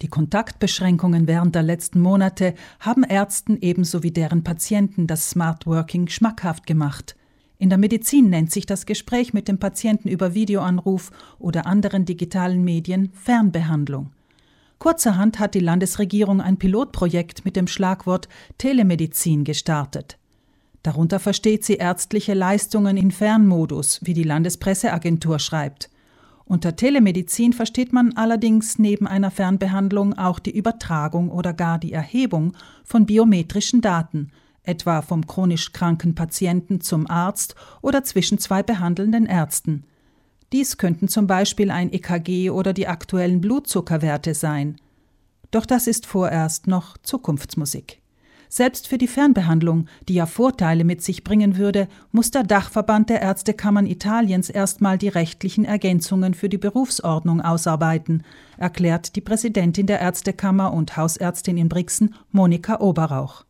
Die Kontaktbeschränkungen während der letzten Monate haben Ärzten ebenso wie deren Patienten das Smart Working schmackhaft gemacht. In der Medizin nennt sich das Gespräch mit dem Patienten über Videoanruf oder anderen digitalen Medien Fernbehandlung. Kurzerhand hat die Landesregierung ein Pilotprojekt mit dem Schlagwort Telemedizin gestartet. Darunter versteht sie ärztliche Leistungen in Fernmodus, wie die Landespresseagentur schreibt. Unter Telemedizin versteht man allerdings neben einer Fernbehandlung auch die Übertragung oder gar die Erhebung von biometrischen Daten, etwa vom chronisch kranken Patienten zum Arzt oder zwischen zwei behandelnden Ärzten. Dies könnten zum Beispiel ein EKG oder die aktuellen Blutzuckerwerte sein. Doch das ist vorerst noch Zukunftsmusik. Selbst für die Fernbehandlung, die ja Vorteile mit sich bringen würde, muss der Dachverband der Ärztekammern Italiens erstmal die rechtlichen Ergänzungen für die Berufsordnung ausarbeiten, erklärt die Präsidentin der Ärztekammer und Hausärztin in Brixen, Monika Oberrauch.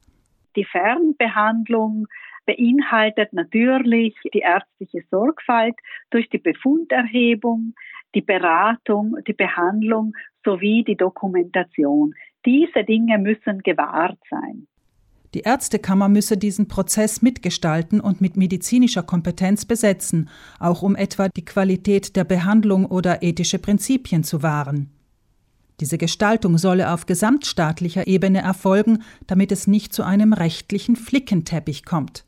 Die Fernbehandlung beinhaltet natürlich die ärztliche Sorgfalt durch die Befunderhebung, die Beratung, die Behandlung sowie die Dokumentation. Diese Dinge müssen gewahrt sein. Die Ärztekammer müsse diesen Prozess mitgestalten und mit medizinischer Kompetenz besetzen, auch um etwa die Qualität der Behandlung oder ethische Prinzipien zu wahren. Diese Gestaltung solle auf gesamtstaatlicher Ebene erfolgen, damit es nicht zu einem rechtlichen Flickenteppich kommt.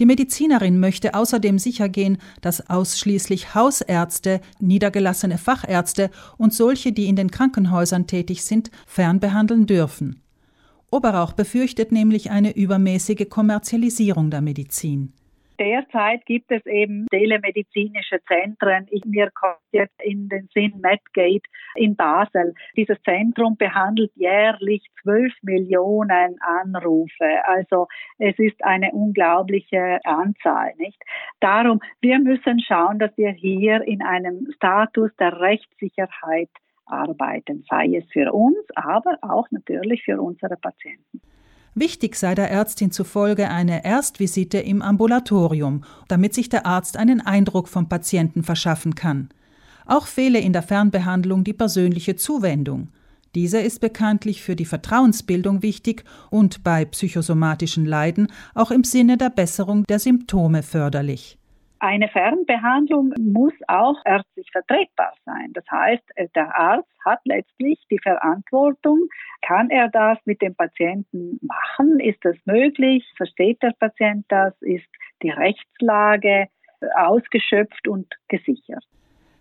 Die Medizinerin möchte außerdem sichergehen, dass ausschließlich Hausärzte, niedergelassene Fachärzte und solche, die in den Krankenhäusern tätig sind, fernbehandeln dürfen. Oberauch befürchtet nämlich eine übermäßige Kommerzialisierung der Medizin. Derzeit gibt es eben telemedizinische Zentren. Ich, mir kommt jetzt in den Sinn Medgate in Basel. Dieses Zentrum behandelt jährlich 12 Millionen Anrufe. Also es ist eine unglaubliche Anzahl, nicht? Darum, wir müssen schauen, dass wir hier in einem Status der Rechtssicherheit arbeiten, sei es für uns, aber auch natürlich für unsere Patienten. Wichtig sei der Ärztin zufolge eine Erstvisite im Ambulatorium, damit sich der Arzt einen Eindruck vom Patienten verschaffen kann. Auch fehle in der Fernbehandlung die persönliche Zuwendung. Diese ist bekanntlich für die Vertrauensbildung wichtig und bei psychosomatischen Leiden auch im Sinne der Besserung der Symptome förderlich. Eine Fernbehandlung muss auch ärztlich vertretbar sein. Das heißt, der Arzt hat letztlich die Verantwortung, kann er das mit dem Patienten machen? Ist das möglich? Versteht der Patient das? Ist die Rechtslage ausgeschöpft und gesichert?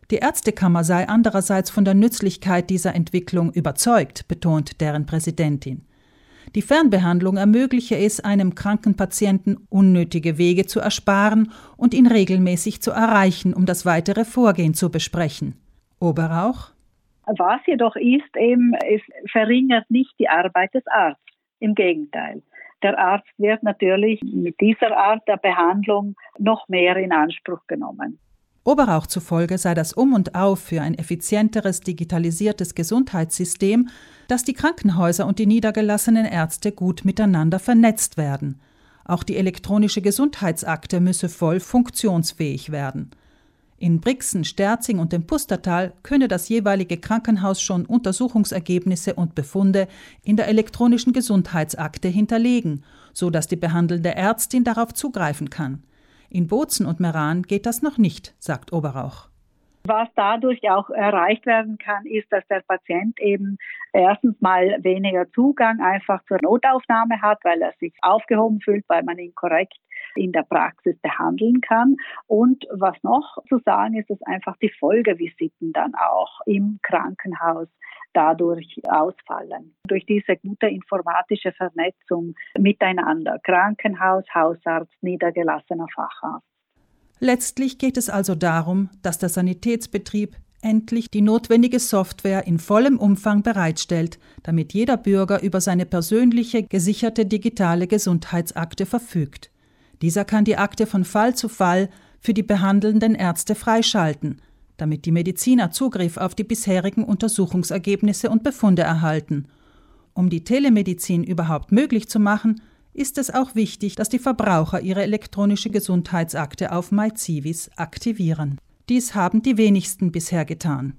Die Ärztekammer sei andererseits von der Nützlichkeit dieser Entwicklung überzeugt, betont deren Präsidentin. Die Fernbehandlung ermögliche es einem kranken Patienten, unnötige Wege zu ersparen und ihn regelmäßig zu erreichen, um das weitere Vorgehen zu besprechen. Oberauch? Was jedoch ist, eben, es verringert nicht die Arbeit des Arztes. Im Gegenteil. Der Arzt wird natürlich mit dieser Art der Behandlung noch mehr in Anspruch genommen. Oberauch zufolge sei das Um und Auf für ein effizienteres digitalisiertes Gesundheitssystem, dass die Krankenhäuser und die niedergelassenen Ärzte gut miteinander vernetzt werden. Auch die elektronische Gesundheitsakte müsse voll funktionsfähig werden. In Brixen, Sterzing und dem Pustertal könne das jeweilige Krankenhaus schon Untersuchungsergebnisse und Befunde in der elektronischen Gesundheitsakte hinterlegen, so dass die behandelnde Ärztin darauf zugreifen kann. In Bozen und Meran geht das noch nicht, sagt Oberauch. Was dadurch auch erreicht werden kann, ist, dass der Patient eben erstens mal weniger Zugang einfach zur Notaufnahme hat, weil er sich aufgehoben fühlt, weil man ihn korrekt in der Praxis behandeln kann. Und was noch zu sagen ist, dass einfach die Folgevisiten dann auch im Krankenhaus dadurch ausfallen. Durch diese gute informatische Vernetzung miteinander. Krankenhaus, Hausarzt, niedergelassener Facharzt. Letztlich geht es also darum, dass der Sanitätsbetrieb endlich die notwendige Software in vollem Umfang bereitstellt, damit jeder Bürger über seine persönliche gesicherte digitale Gesundheitsakte verfügt. Dieser kann die Akte von Fall zu Fall für die behandelnden Ärzte freischalten, damit die Mediziner Zugriff auf die bisherigen Untersuchungsergebnisse und Befunde erhalten. Um die Telemedizin überhaupt möglich zu machen, ist es auch wichtig, dass die Verbraucher ihre elektronische Gesundheitsakte auf MyCivis aktivieren. Dies haben die wenigsten bisher getan.